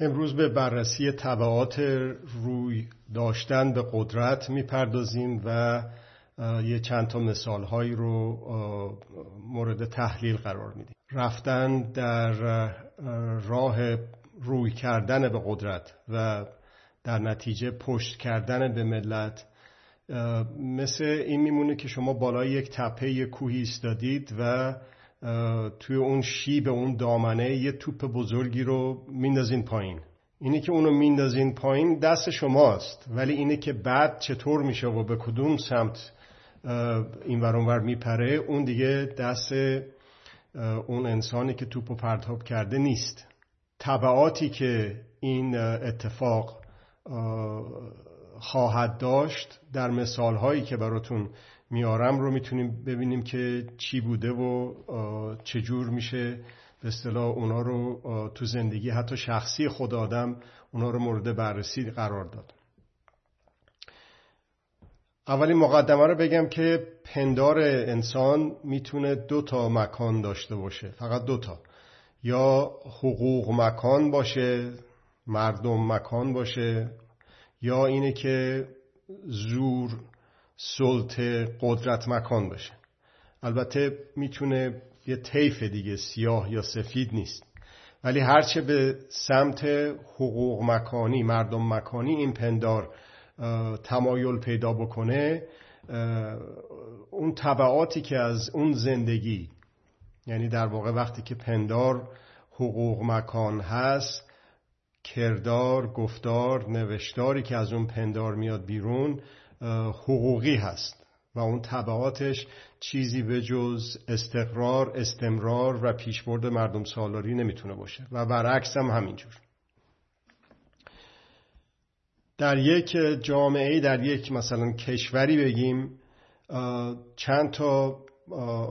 امروز به بررسی طبعات روی داشتن به قدرت می‌پردازیم و یه چند تا مثال هایی رو مورد تحلیل قرار میدیم. رفتن در راه روی کردن به قدرت و در نتیجه پشت کردن به ملت مثل این میمونه که شما بالای یک تپه کوهی ایستادید و توی اون شیب اون دامنه یه توپ بزرگی رو میندازین پایین. اینه که اونو میندازین پایین دست شماست ولی اینه که بعد چطور میشه و به کدوم سمت این ور میپره اون دیگه دست اون انسانی که توپ و پرتاب کرده نیست. طبعاتی که این اتفاق خواهد داشت در مثال هایی که براتون میارم رو می‌تونیم ببینیم که چی بوده و چجور میشه. به اصطلاح اونا رو تو زندگی حتی شخصی خود آدم اونا رو مورد بررسی قرار داد. اولین مقدمه رو بگم که پندار انسان می‌تونه دو تا مکان داشته باشه فقط دو تا. یا حقوق مکان باشه مردم مکان باشه یا اینه که زور سلطه قدرت مکان باشه. البته می‌تونه یه طیف دیگه سیاه یا سفید نیست. ولی هرچه به سمت حقوق مکانی مردم مکانی این پندار تمایل پیدا بکنه اون طبعاتی که از اون زندگی یعنی در واقع وقتی که پندار حقوق مکان هست کردار، گفتار، نوشتاری که از اون پندار میاد بیرون حقوقی هست و اون طبعاتش چیزی به جز استقرار، استمرار و پیشبرد مردم سالاری نمی‌تونه باشه و برعکس هم همینجور. در یک جامعه در یک مثلا کشوری بگیم چند تا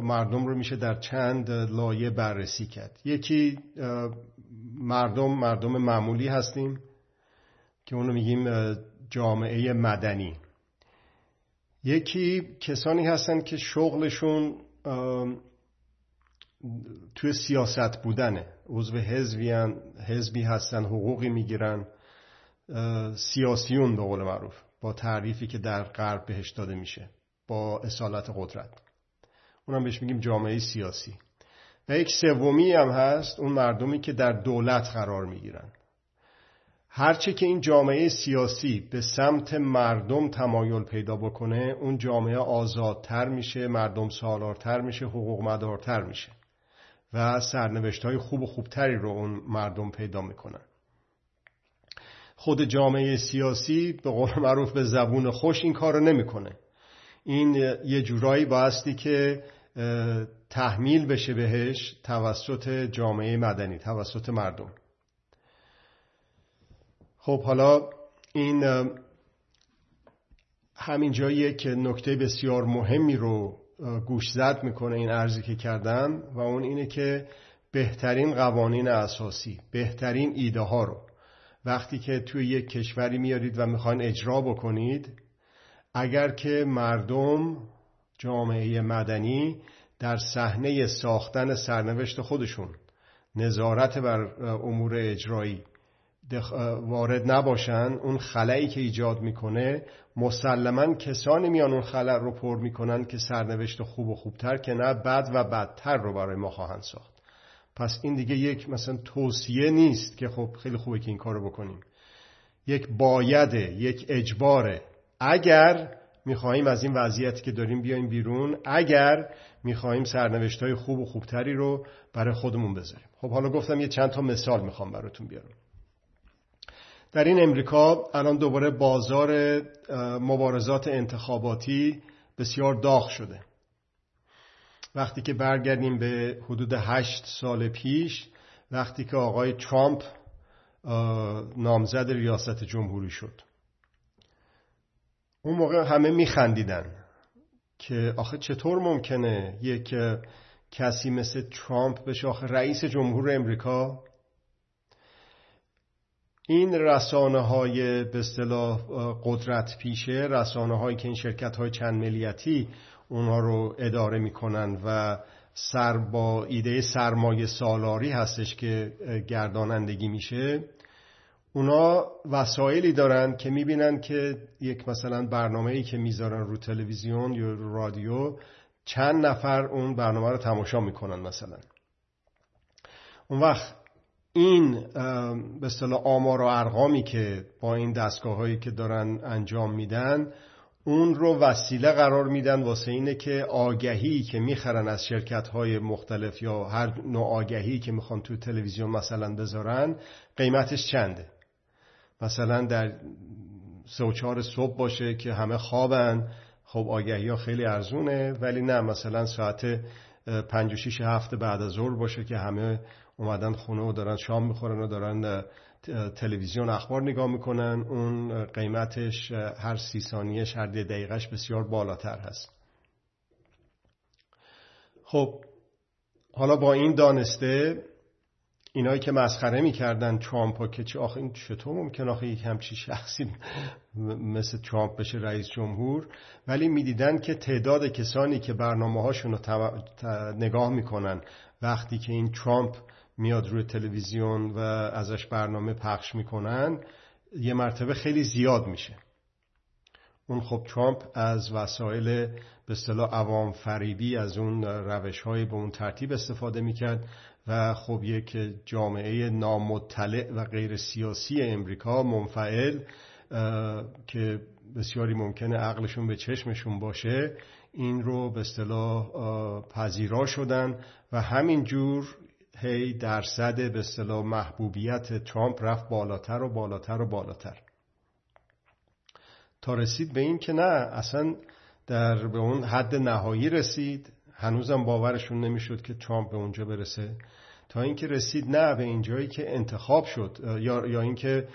مردم رو میشه در چند لایه بررسی کرد. یکی مردم مردم معمولی هستیم که اونو میگیم جامعه مدنی. یکی کسانی هستن که شغلشون توی سیاست بودنه. عضو حزبی, حزبی هستن حقوقی می‌گیرن. سیاسیون به قول معروف با تعریفی که در غرب بهش داده میشه با اصالت قدرت. اونم بهش میگیم جامعه سیاسی. و یک سومی هم هست اون مردمی که در دولت قرار می‌گیرن. هرچه که این جامعه سیاسی به سمت مردم تمایل پیدا بکنه اون جامعه آزادتر میشه مردم سالارتر میشه حقوق مدارتر میشه و سرنوشت های خوب و خوبتری رو اون مردم پیدا می‌کنن. خود جامعه سیاسی به قول معروف به زبون خوش این کار رو نمی‌کنه. این یه جورایی بایستی که تحمیل بشه بهش توسط جامعه مدنی توسط مردم. خب حالا این همینجا یک نکته بسیار مهمی رو گوش زد می‌کنه این ارزی که کردن و اون اینه که بهترین قوانین اساسی بهترین ایده ها رو وقتی که توی یک کشوری میارید و می‌خواین اجرا بکنید اگر که مردم جامعه مدنی در صحنه ساختن سرنوشت خودشون نظارت بر امور اجرایی وارد نباشن اون خلایی که ایجاد می‌کنه مسلما کسانی میان اون خلع رو پر می‌کنن که سرنوشت خوب و خوبتر که نه بد و بدتر رو برای ما خواهند ساخت. پس این دیگه یک مثلا توصیه نیست که خب خیلی خوبه که این کارو بکنیم. یک بایده یک اجباره اگر می‌خواهیم از این وضعیتی که داریم بیایم بیرون اگر می‌خواهیم سرنوشت های خوب و خوبتری رو برای خودمون بذاریم. خب حالا گفتم یه چند تا مثال می‌خوام براتون بیارم. در این امریکا الان دوباره بازار مبارزات انتخاباتی بسیار داغ شده. وقتی که برگردیم به حدود هشت سال پیش وقتی که آقای ترامپ نامزد ریاست جمهوری شد. اون موقع همه میخندیدن که آخه چطور ممکنه یک کسی مثل ترامپ بشه؟ آخه رئیس جمهور امریکا این رسانه های به اصطلاح قدرت پیشه رسانه هایی که این شرکت های چند ملیتی اونها رو اداره می‌کنن و سر با ایده سرمایه سالاری هستش که گردانندگی میشه اونا وسایلی دارن که می‌بینن که یک مثلا برنامه ای که می‌ذارن رو تلویزیون یا رادیو چند نفر اون برنامه رو تماشا می‌کنن مثلا. اون وقت این به اصطلاح آمار و ارقامی که با این دستگاه هایی که دارن انجام میدن اون رو وسیله قرار میدن واسه اینه که آگهی که می‌خرن از شرکت های مختلف یا هر نوع آگهی که می‌خوان تو تلویزیون مثلا بذارن قیمتش چنده؟ مثلا در سه و چهار صبح باشه که همه خوابن خب آگهی ها خیلی ارزونه ولی نه مثلا ساعت پنج و شیش هفته بعد از ظهر باشه که همه اومدن خونه و دارن شام می‌خورن و دارن تلویزیون اخبار نگاه می‌کنن. اون قیمتش هر سی ثانیه هر دقیقهش بسیار بالاتر هست. خب حالا با این دانسته اینایی که مسخره می‌کردن ترامپ که چه آخه این چطور ممکن آخه یک همچی شخصی مثل ترامپ بشه رئیس جمهور؟ ولی می‌دیدن که تعداد کسانی که برنامه هاشون رو نگاه می‌کنن وقتی که این ترامپ میاد روی تلویزیون و ازش برنامه پخش می‌کنن یه مرتبه خیلی زیاد میشه. اون خب ترامپ از وسایل به اصطلاح عوام فریبی از اون روش های به اون ترتیب استفاده می‌کرد و خب یک جامعه نامطلع و غیر سیاسی امریکا منفعل که بسیاری ممکنه عقلشون به چشمشون باشه این رو به اصطلاح پذیرا شدن و همینجور هی درصد به اصطلاح محبوبیت ترامپ رفت بالاتر و بالاتر و بالاتر. تا رسید به این که نه اصلا در به اون حد نهایی رسید. هنوزم باورشون نمی‌شد که ترامپ به اونجا برسه. تا اینکه رسید نه به اینجایی که انتخاب شد یا, یا اینکه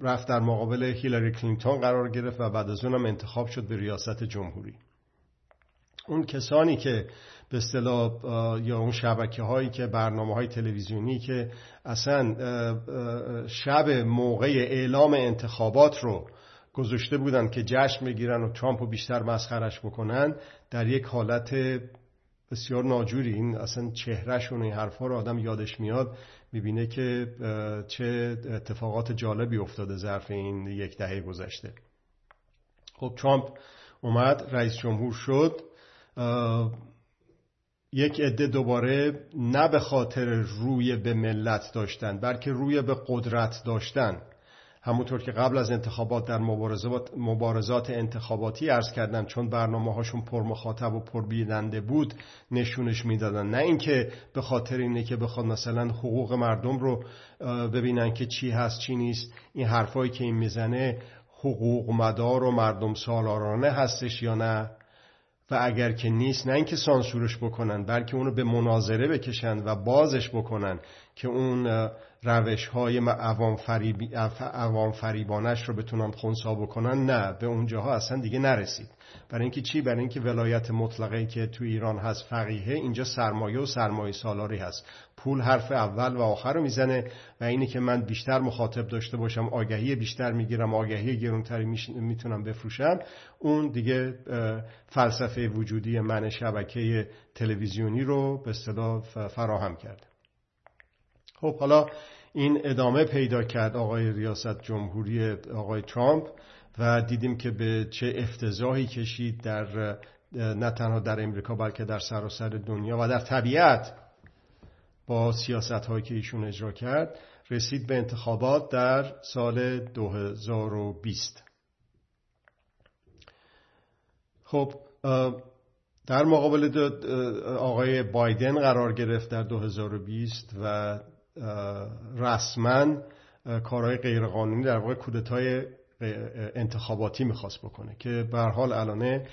رفت در مقابل هیلاری کلینتون قرار گرفت و بعد از اونم انتخاب شد به ریاست جمهوری. اون کسانی که به اصطلاح یا اون شبکه هایی که برنامه های تلویزیونی که اصلا شب موقع اعلام انتخابات رو گذاشته بودن که جشن بگیرن و ترامپ رو بیشتر مسخرش بکنن در یک حالت بسیار ناجوری. این اصلا چهرهشون و این حرفا رو آدم یادش میاد می‌بینه که چه اتفاقات جالبی افتاده ظرف این یک دهه گذشته. خب ترامپ اومد رئیس جمهور شد. یک عده دوباره نه به خاطر روی به ملت داشتن بلکه روی به قدرت داشتن. همونطور که قبل از انتخابات در مبارزات, مبارزات انتخاباتی ارز کردن چون برنامه هاشون پر مخاطب و پر بیننده بود نشونش می‌دادن. نه اینکه به خاطر اینه که بخواد مثلا حقوق مردم رو ببینن که چی هست چی نیست این حرفایی که این می‌زنه حقوق مدار و مردم سالارانه هستش یا نه. و اگر که نیست نه اینکه سانسورش بکنن بلکه اونو به مناظره بکشن و بازش بکنن که اون روش های عوام, فریبانش رو بتونن خونسا بکنن؟ نه به اونجاها اصلا دیگه نرسید. برای اینکه چی؟ برای اینکه ولایت مطلقه که تو ایران هست فقیه اینجا سرمایه و سرمایه سالاری هست. پول حرف اول و آخر رو می‌زنه و اینی که من بیشتر مخاطب داشته باشم آگهی بیشتر می‌گیرم آگهی گرونتری می‌تونم بفروشم اون دیگه فلسفه وجودی من شبکه تلویزیونی رو به اصطلاح فراهم کرده. خب حالا این ادامه پیدا کرد آقای ریاست جمهوری آقای ترامپ و دیدیم که به چه افتضاحی کشید در نه تنها در امریکا بلکه در سراسر دنیا و در طبیعت با سیاست هایی که ایشون اجرا کرد رسید به انتخابات در سال 2020 خب در مقابل آقای بایدن قرار گرفت در 2020 و رسما کارهای غیرقانونی در واقع کودتای انتخاباتی می‌خواست بکنه که به حال الانه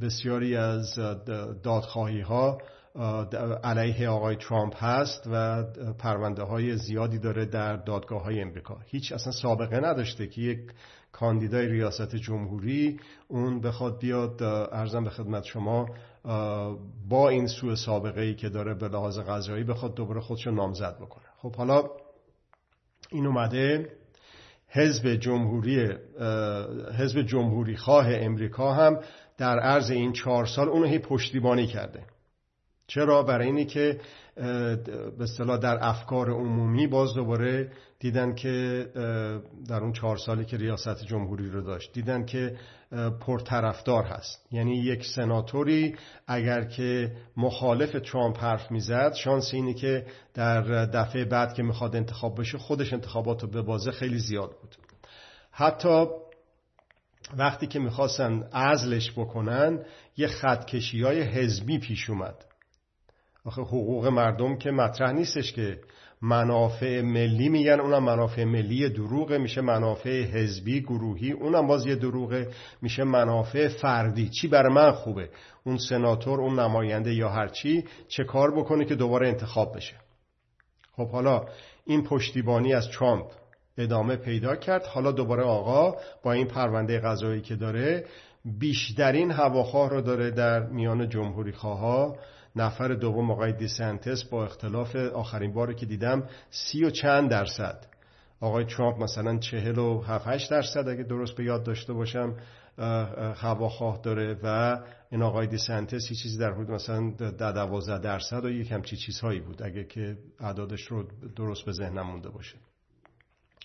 بسیاری از دادخواهی ها علیه آقای ترامپ هست و پرونده های زیادی داره در دادگاه های امریکا. هیچ اصلا سابقه نداشته که یک کاندیدای ریاست جمهوری اون بخواد بیاد ارزم به خدمت شما با این سوء سابقه ای که داره به لحاظ غذایی بخواد دوباره خودشو نامزد بکنه. خب حالا این اومده حزب جمهوری حزب جمهوری خواه امریکا هم در عرض این چهار سال اونو هی پشتیبانی کرده. چرا؟ برای اینی که به اصطلاح در افکار عمومی باز دوباره دیدن که در اون چهار سالی که ریاست جمهوری رو داشت دیدن که پرطرفدار هست. یعنی یک سناتوری اگر که مخالف ترامپ حرف می‌زد شانس اینی که در دفعه بعد که می‌خواد انتخاب بشه خودش انتخابات رو به بازه خیلی زیاد بود. حتی وقتی که می‌خواستن ازلش بکنن یه خطکشی های حزبی پیش اومد. آخه حقوق مردم که مطرح نیستش که منافع ملی میگن اونم منافع ملی دروغه میشه منافع حزبی گروهی اونم باز یه دروغه میشه منافع فردی. چی برای من خوبه؟ اون سناتور اون نماینده یا هرچی چه کار بکنه که دوباره انتخاب بشه؟ خب حالا این پشتیبانی از ترامپ ادامه پیدا کرد. حالا دوباره آقا با این پرونده قضایی که داره بیشترین هواخواه رو داره در میان جمهوری خواه نفر دوم آقای دیسنتس با اختلاف آخرین باری که دیدم سی و چند درصد. آقای ترامپ مثلا چهل و هفت درصد اگه درست به یاد داشته باشم هواخواه داره و این آقای دیسنتس یه چیزی در حدود مثلا در دوازده درصد و یک همچی چیزهایی بود اگه که اعدادش رو درست به ذهنم مونده باشه.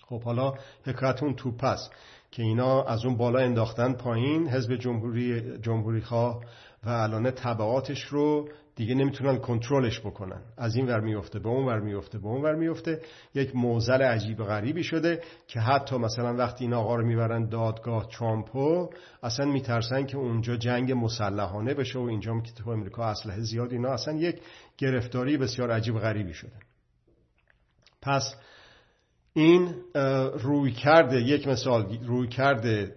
خب حالا حکایت اون توپ پس که اینا از اون بالا انداختن پایین حزب جمهوری جمهوری خواه و الان تبعاتش رو دیگه نمی‌تونن کنترلش بکنن. از این ور میفته به اون ور میفته به اون ور میفته. یک موزل عجیب غریبی شده که حتی مثلا وقتی این آقا رو می‌برن دادگاه ترامپو اصلا میترسن که اونجا جنگ مسلحانه بشه و اینجا که تو امریکا اسلحه زیاد اینا اصلا یک گرفتاری بسیار عجیب غریبی شده. پس این روی کرده یک مثال روی کرده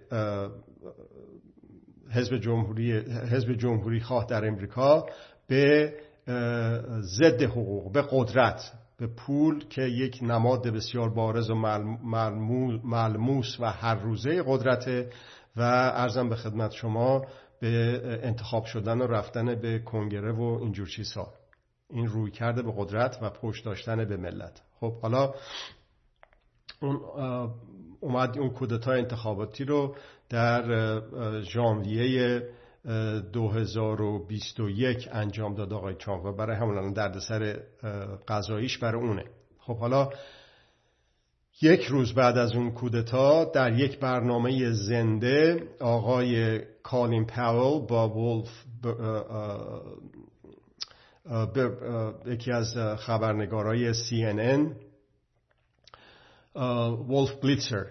حزب جمهوری حزب جمهوری خواه در امریکا به ضد حقوق به قدرت به پول که یک نماد بسیار بارز و ملموس و هر روزه قدرته و ارزم به خدمت شما به انتخاب شدن و رفتن به کنگره و اینجور چیزها. این روی کرده به قدرت و پشت داشتن به ملت. خب حالا اون اومد اون کودتا انتخاباتی رو در ژانویه 2021 انجام داد آقای ترامپ و برای همون دردسر قضاییش برای اونه. خب حالا یک روز بعد از اون کودتا در یک برنامه زنده آقای کالین پاول با ولف یکی از خبرنگارای CNN ولف بلیتسر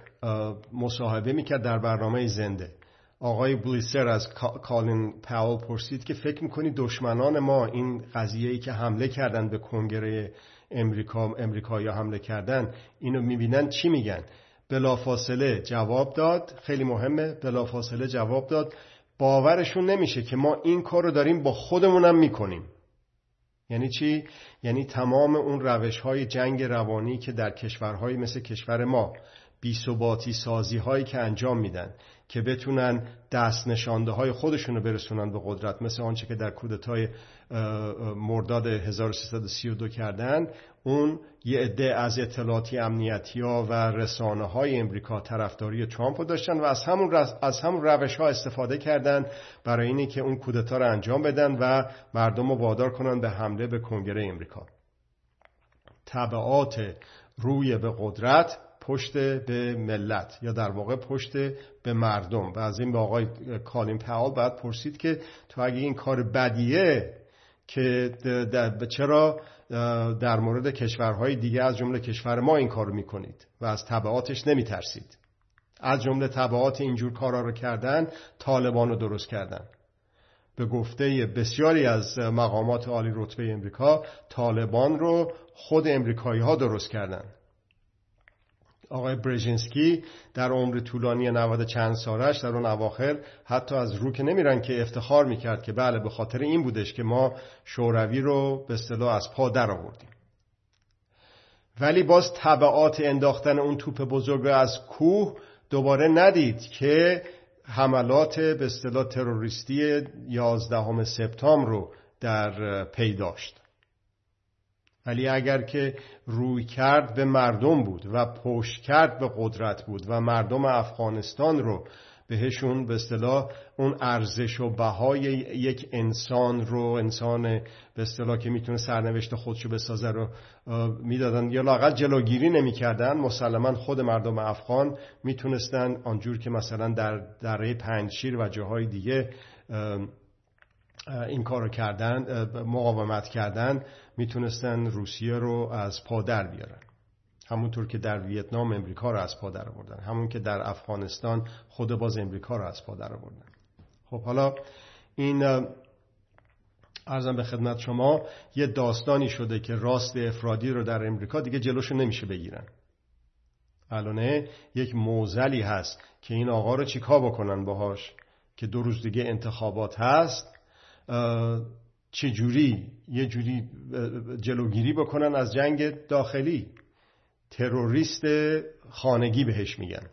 مصاحبه می‌کرد در برنامه زنده. آقای بلیسر از کالین پاول پرسید که فکر می‌کنی دشمنان ما این قضیه ای که حمله کردن به کنگره امریکا امریکایی حمله کردن اینو می‌بینن چی میگن؟ بلافاصله جواب داد خیلی مهمه بلافاصله جواب داد باورشون نمیشه که ما این کار رو داریم با خودمونم می‌کنیم. یعنی چی؟ یعنی تمام اون روش های جنگ روانی که در کشورهایی مثل کشور ما بیثباتی سازی هایی که انجام میدن. که بتونن دست نشانده های خودشون رو برسونن به قدرت. مثل آنچه که در کودتای مرداد 1332 کردن اون یه عده از اطلاعاتی امنیتی ها و رسانه های امریکا طرفداری ترامپ رو داشتن و از همون, از همون روش ها استفاده کردن برای اینی که اون کودتا رو انجام بدن و مردم رو وادار کنن به حمله به کنگره امریکا. طبعات روی به قدرت پشت به ملت یا در واقع پشت به مردم. و از این به آقای کالین پاول بعد پرسید که تو اگه این کار بدیه که چرا در مورد کشورهای دیگه از جمله کشور ما این کار می‌کنید و از طبعاتش نمیترسید؟ از جمله طبعات اینجور کارا رو کردن طالبان رو درست کردن. به گفته بسیاری از مقامات عالی رتبه امریکا طالبان رو خود امریکایی ها درست کردن. آقای برژینسکی در عمر طولانی 90 چند سالش در اون اواخر حتی از رو که نمیرن که افتخار می‌کرد که بله به خاطر این بودش که ما شوروی رو به اصطلاح از پا در آوردیم. ولی باز طبعات انداختن اون توپ بزرگ از کوه دوباره ندید که حملات به اصطلاح تروریستی 11 سپتامبر رو در پی داشت. ولی اگر که روی کرد به مردم بود و پشت کرد به قدرت بود و مردم افغانستان رو بهشون به اصطلاح اون ارزش و بهای یک انسان رو انسان به اصطلاح که می‌تونه سرنوشت خودشو بسازه رو می‌دادن. یا لاقل جلوگیری نمی‌کردن. مسلما خود مردم افغان می‌تونستن آنجور که مثلا در دره پنجشیر و جاهای دیگه این کارو کردن مقاومت کردن می‌تونستن روسیه رو از پادر بیارن. همونطور که در ویتنام امریکا رو از پا در آوردن. همون که در افغانستان خود باز امریکا رو از پا در آوردن. خب حالا این ارزم به خدمت شما یه داستانی شده که راست افرادی رو در امریکا دیگه جلوشو نمیشه بگیرن. الانه یک موزلی هست که این آقا رو چیکار بکنن باهاش؟ که دو روز دیگه انتخابات هست چجوری یه جوری جلوگیری بکنن از جنگ داخلی؟ تروریست خانگی بهش میگن.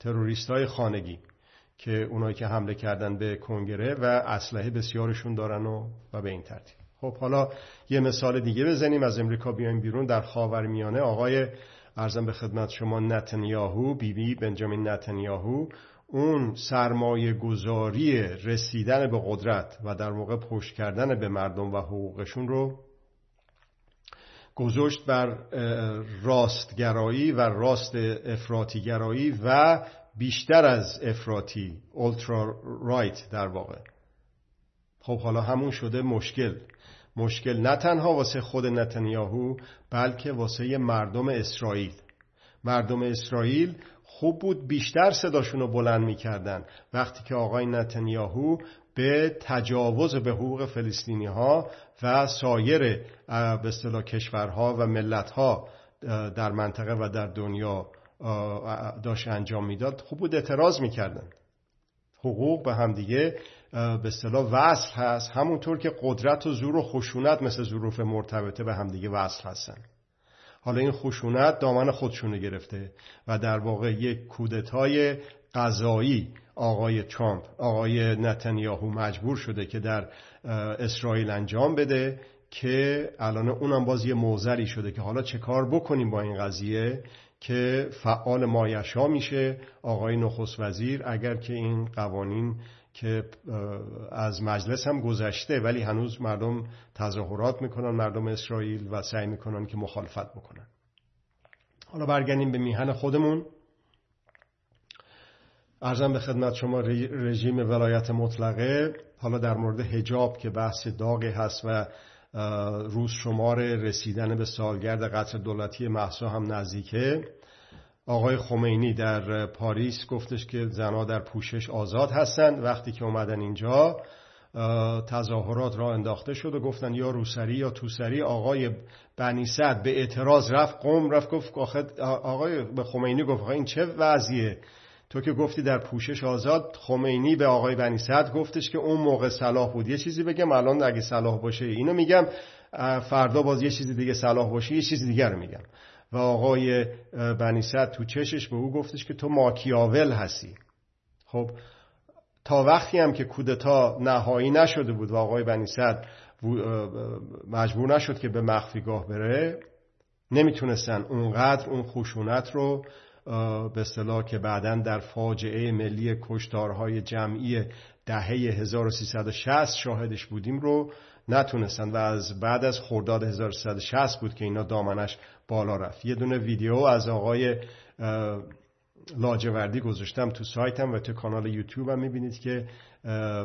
تروریست های خانگی که اونایی که حمله کردن به کنگره و اسلحه بسیارشون دارن و, و به این ترتیب. خب حالا یه مثال دیگه بزنیم. از امریکا بیایم بیرون در خاورمیانه. آقای ارزم به خدمت شما نتنیاهو بی بی بنجامین نتنیاهو. اون سرمایه گذاری رسیدن به قدرت و در موقع پشت کردن به مردم و حقوقشون رو گذاشت بر راستگرایی و راست افراتیگرایی و بیشتر از افراتی اولترا رایت در واقع. خب حالا همون شده مشکل. مشکل نه تنها واسه خود نتانیاهو بلکه واسه مردم اسرائیل. مردم اسرائیل خوب بود بیشتر صداشون رو بلند می‌کردن. وقتی که آقای نتانیاهو به تجاوز به حقوق فلسطینی ها و سایر به اصطلاح کشورها و ملتها در منطقه و در دنیا داشت انجام می‌داد خوب بود اعتراض می‌کردن. حقوق به همدیگه به اصطلاح وصل هست. همونطور که قدرت و زور و خشونت مثل ظروف مرتبطه به همدیگه وصل هستن. حالا این خشونت دامن خودشونه گرفته و در واقع یک کودتای قضایی آقای ترامپ آقای نتانیاهو مجبور شده که در اسرائیل انجام بده که الان اونم باز یه موزلی شده که حالا چه کار بکنیم با این قضیه که فعال مایشا میشه آقای نخست وزیر اگر که این قوانین که از مجلس هم گذشته ولی هنوز مردم تظاهرات می‌کنن مردم اسرائیل و سعی می‌کنن که مخالفت بکنن. حالا برگردیم به میهن خودمون. ارزم به خدمت شما رژیم ولایت مطلقه. حالا در مورد هجاب که بحث داغی هست و روز شمار رسیدن به سالگرد قتل دولتی محسا هم نزدیکه. آقای خمینی در پاریس گفتش که زنها در پوشش آزاد هستند. وقتی که اومدن اینجا تظاهرات را انداخته شد و گفتن یا روسری یا توسری. آقای بنی به اعتراض رفت قوم رفت گفت آقای به خمینی گفت این چه وضعیه؟ تو که گفتی در پوشش آزاد. خمینی به آقای بنی گفتش که اون موقع صلاح بود. یه چیزی بگم الان اگه صلاح باشه اینو میگم فردا باز یه چیزی دیگه صلاح باشه یه چیزی دیگر میگم. و آقای بنی تو چشش به او گفتش که تو ماکیاول هستی. خب تا وقتی هم که کودتا نهایی نشده بود و آقای بنی مجبور نشد که به مخفیگاه بره نمی‌تونستن اونقدر اون خشونت رو به اصطلاح که بعدا در فاجعه ملی کشتارهای جمعی دهه 1360 شاهدش بودیم رو نتونستن. و از بعد از خرداد 1360 بود که اینا دامنش بالا رفت. یه دونه ویدیو از آقای لاجوردی گذاشتم تو سایتم و تو کانال یوتیوب هم می‌بینید که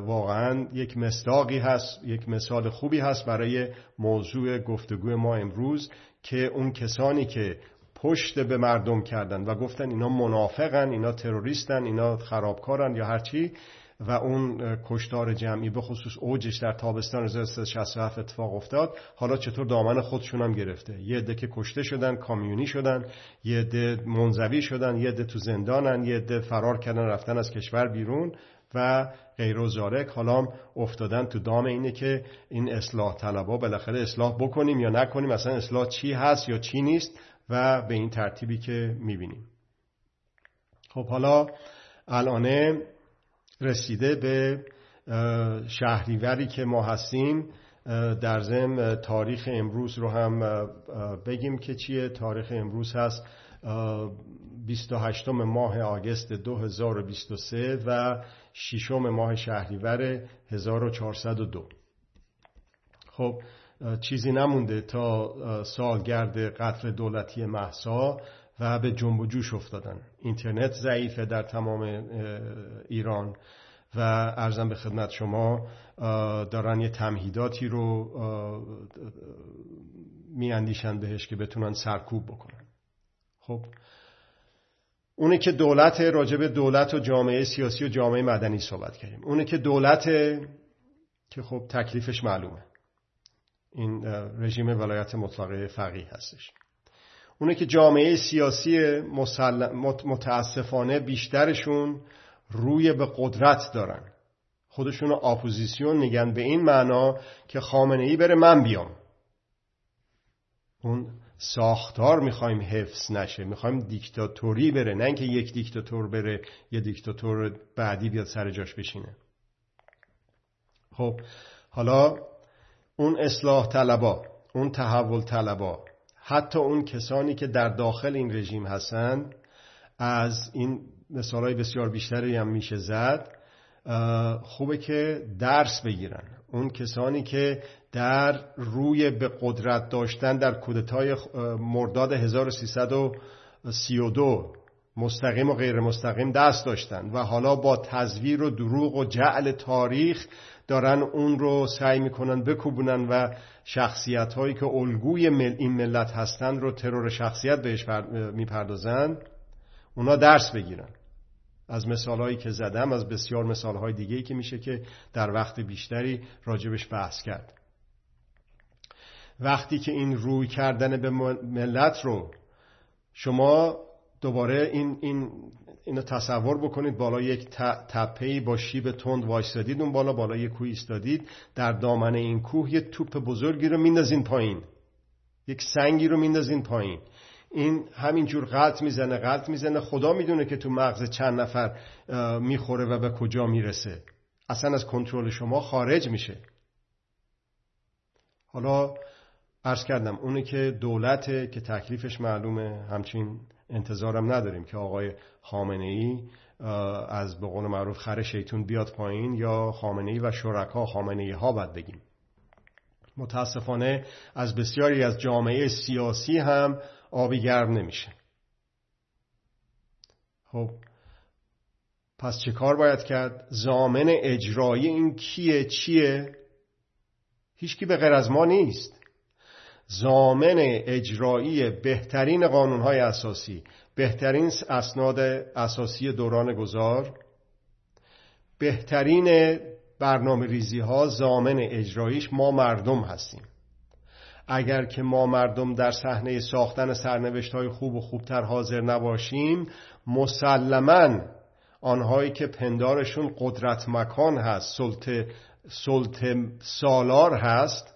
واقعا یک مصداقی هست یک مثال خوبی هست برای موضوع گفتگوی ما امروز که اون کسانی که پشت به مردم کردن و گفتن اینا منافقن اینا تروریستن اینا خرابکارن یا هرچی و اون کشتار جمعی به خصوص اوجش در تابستان 1367 اتفاق افتاد. حالا چطور دامن خودشون هم گرفته؟ یه عده که کشته شدن کامیونی شدن یه عده منزوی شدن یه عده تو زندانن یه عده فرار کردن رفتن از کشور بیرون و غیر و زارک. حالا افتادن تو دام اینه که این اصلاح طلبا بالاخره اصلاح بکنیم یا نکنیم اصلا اصلاح چی هست یا چی نیست و به این ترتیبی که می‌بینیم. خب حالا الانه رسیده به شهریوری که ما هستیم. در ضمن تاریخ امروز رو هم بگیم که چیه. تاریخ امروز هست 28 ماه آگست 2023 و 6 ماه شهریور 1402 خب چیزی نمونده تا سالگرد قتل دولتی محسا. و به جنب و جوش افتادن. اینترنت ضعیفه در تمام ایران و ارزم به خدمت شما دارن یه تمهیداتی رو میاندیشن بهش که بتونن سرکوب بکنن. خب اونه که دولت راجب دولت و جامعه سیاسی و جامعه مدنی صحبت کردیم. اونه که دولت که خب تکلیفش معلومه. این رژیم ولایت مطلقه فقیه هستش. اونه که جامعه سیاسی متاسفانه بیشترشون روی به قدرت دارن. خودشون اپوزیسیون میگن به این معنا که خامنه ای بره من بیام. اون ساختار می‌خوایم حفظ نشه می‌خوایم دیکتاتوری بره نه اینکه یک دیکتاتور بره یه دیکتاتور بعدی بیاد سر جاش بشینه. خب حالا اون اصلاح طلبا اون تحول طلبا حتی اون کسانی که در داخل این رژیم هستن از این مثالهای بسیار بیشتری هم میشه زد خوبه که درس بگیرن. اون کسانی که در روی به قدرت داشتن در کودتای مرداد 1332 مستقیم و غیر مستقیم دست داشتن و حالا با تزویر و دروغ و جعل تاریخ دارن اون رو سعی می‌کنن بکوبونن و شخصیت هایی که الگوی این ملت هستن رو ترور شخصیت بهش می‌پردازن اونا درس بگیرن. از مثالهایی که زدم از بسیار مثالهای دیگهی که میشه که در وقت بیشتری راجبش بحث کرد. وقتی که این روی کردن به ملت رو شما دوباره این, این اینو تصور بکنید بالا یک تپهی با شیب تند وایستادید اون بالا بالا یک کوه ایستادید در دامنه این کوه یه توپ بزرگی رو میندازین پایین. یک سنگی رو میندازین پایین. این همینجور غلط می‌زنه غلط می‌زنه. خدا می‌دونه که تو مغز چند نفر می‌خوره و به کجا می‌رسه. اصلا از کنترل شما خارج میشه. حالا عرض کردم اونه که دولته که تکلیفش معلومه همچین انتظارم نداریم که آقای خامنه ای از به قول معروف خر شیطون بیاد پایین یا خامنه ای و شرکا خامنه ای ها باید بگیم متاسفانه از بسیاری از جامعه سیاسی هم آبی گرم نمیشه خب پس چه کار باید کرد؟ زامن اجرایی این کیه چیه؟ هیچکی به غیر از ما نیست زامن اجرایی بهترین قانونهای اساسی بهترین اسناد اساسی دوران گذار بهترین برنامه ریزی ها زامن اجراییش ما مردم هستیم. اگر که ما مردم در صحنه ساختن سرنوشت های خوب و خوبتر حاضر نباشیم مسلما آنهایی که پندارشون قدرت مکان هست سلطه, سلطه سالار هست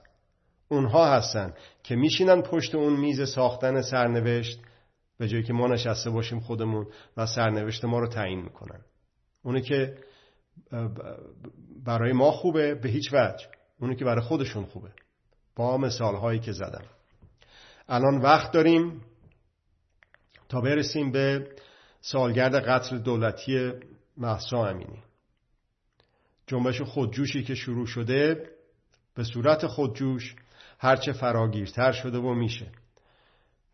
اونها هستن که میشینن پشت اون میز ساختن سرنوشت به جایی که ما نشسته باشیم خودمون و سرنوشت ما رو تعیین می‌کنن. اونی که برای ما خوبه به هیچ وجه. اونی که برای خودشون خوبه. با مثال هایی که زدم. الان وقت داریم تا برسیم به سالگرد قتل دولتی محسا امینی. جنبش خودجوشی که شروع شده به صورت خودجوش هرچه فراگیرتر شده و میشه.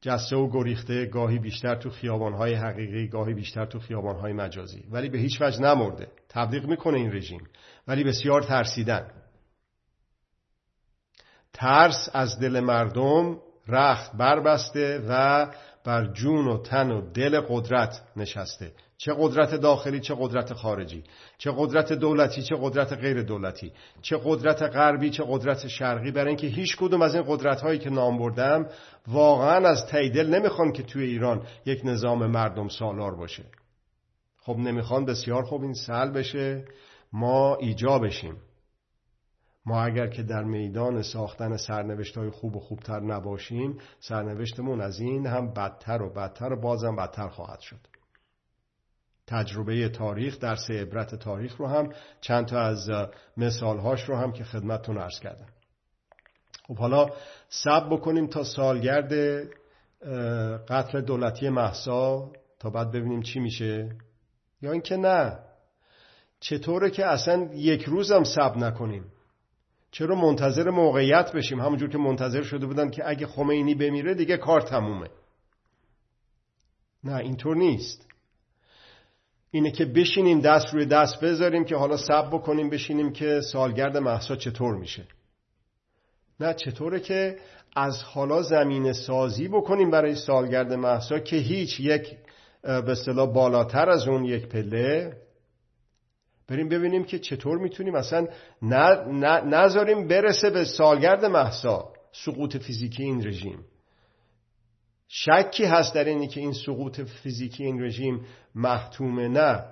جسته و گریخته گاهی بیشتر تو خیابانهای حقیقی گاهی بیشتر تو خیابانهای مجازی. ولی به هیچ وجه نمرده. تبلیغ می‌کنه این رژیم. ولی بسیار ترسیدن. ترس از دل مردم رخت بربسته و بر جون و تن و دل قدرت نشسته. چه قدرت داخلی چه قدرت خارجی. چه قدرت دولتی چه قدرت غیر دولتی. چه قدرت غربی چه قدرت شرقی. برای اینکه هیچ کدوم از این قدرت هایی که نام بردم واقعا از تیدل نمی‌خوان که توی ایران یک نظام مردم سالار باشه. خب نمی‌خوان بسیار خوب این سل بشه ما ایجا بشیم. ما اگر که در میدان ساختن سرنوشت های خوب و خوبتر نباشیم سرنوشتمون از این هم بدتر و بدتر و بازم بدتر خواهد شد. تجربه تاریخ درس عبرت تاریخ رو هم چند تا از مثالهاش رو هم که خدمتتون عرض کردم. خب حالا سب بکنیم تا سالگرد قتل دولتی محسا تا بعد ببینیم چی میشه. یا اینکه نه. چطوره که اصلا یک روزم سب نکنیم؟ چرا منتظر موقعیت بشیم؟ همونجور که منتظر شده بودن که اگه خمینی بمیره دیگه کار تمومه. نه اینطور نیست. اینه که بشینیم دست روی دست بذاریم که حالا سب بکنیم بشینیم که سالگرد محسا چطور میشه. نه چطوره که از حالا زمین سازی بکنیم برای سالگرد محسا که هیچ یک به اصطلاح بالاتر از اون یک پله. بریم ببینیم که چطور می‌تونیم اصلا نذاریم برسه به سالگرد محسا سقوط فیزیکی این رژیم. شکی هست در اینی که این سقوط فیزیکی این رژیم محتومه نه.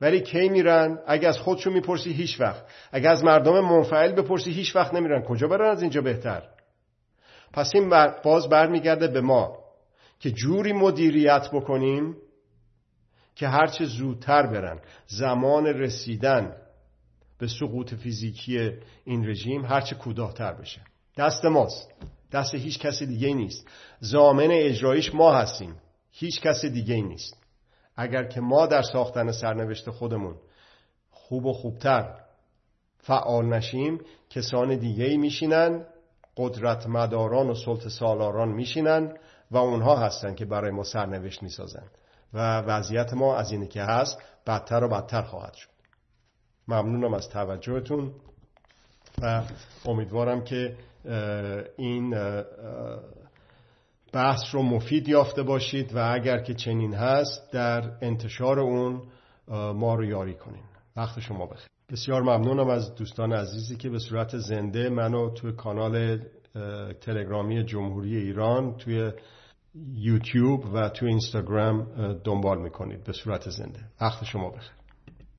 ولی کی میرن؟ اگه از خودشون می‌پرسی هیچ وقت. اگه از مردم منفعل بپرسی هیچ وقت نمیرن. کجا برن؟ از اینجا بهتر. پس این باز برمیگرده به ما که جوری مدیریت بکنیم که هرچه زودتر برن. زمان رسیدن به سقوط فیزیکی این رژیم هرچه کوتاهتر بشه. دست ماست. دست هیچ کس دیگه نیست. زامن اجرایش ما هستیم. هیچ کس دیگه نیست. اگر که ما در ساختن سرنوشت خودمون خوب و خوبتر فعال نشیم کسان دیگه میشینن قدرت مداران و سلط سالاران میشینن و اونها هستن که برای ما سرنوشت می‌سازن. و وضعیت ما از اینه که هست بدتر و بدتر خواهد شد. ممنونم از توجهتون و امیدوارم که این بحث رو مفید یافته باشید و اگر که چنین هست در انتشار اون ما رو یاری کنین. وقت شما بخیر. بسیار ممنونم از دوستان عزیزی که به صورت زنده منو توی کانال تلگرامی جمهوری ایران توی یوتیوب و توی اینستاگرام دنبال می‌کنید. به صورت زنده. وقت شما بخیر.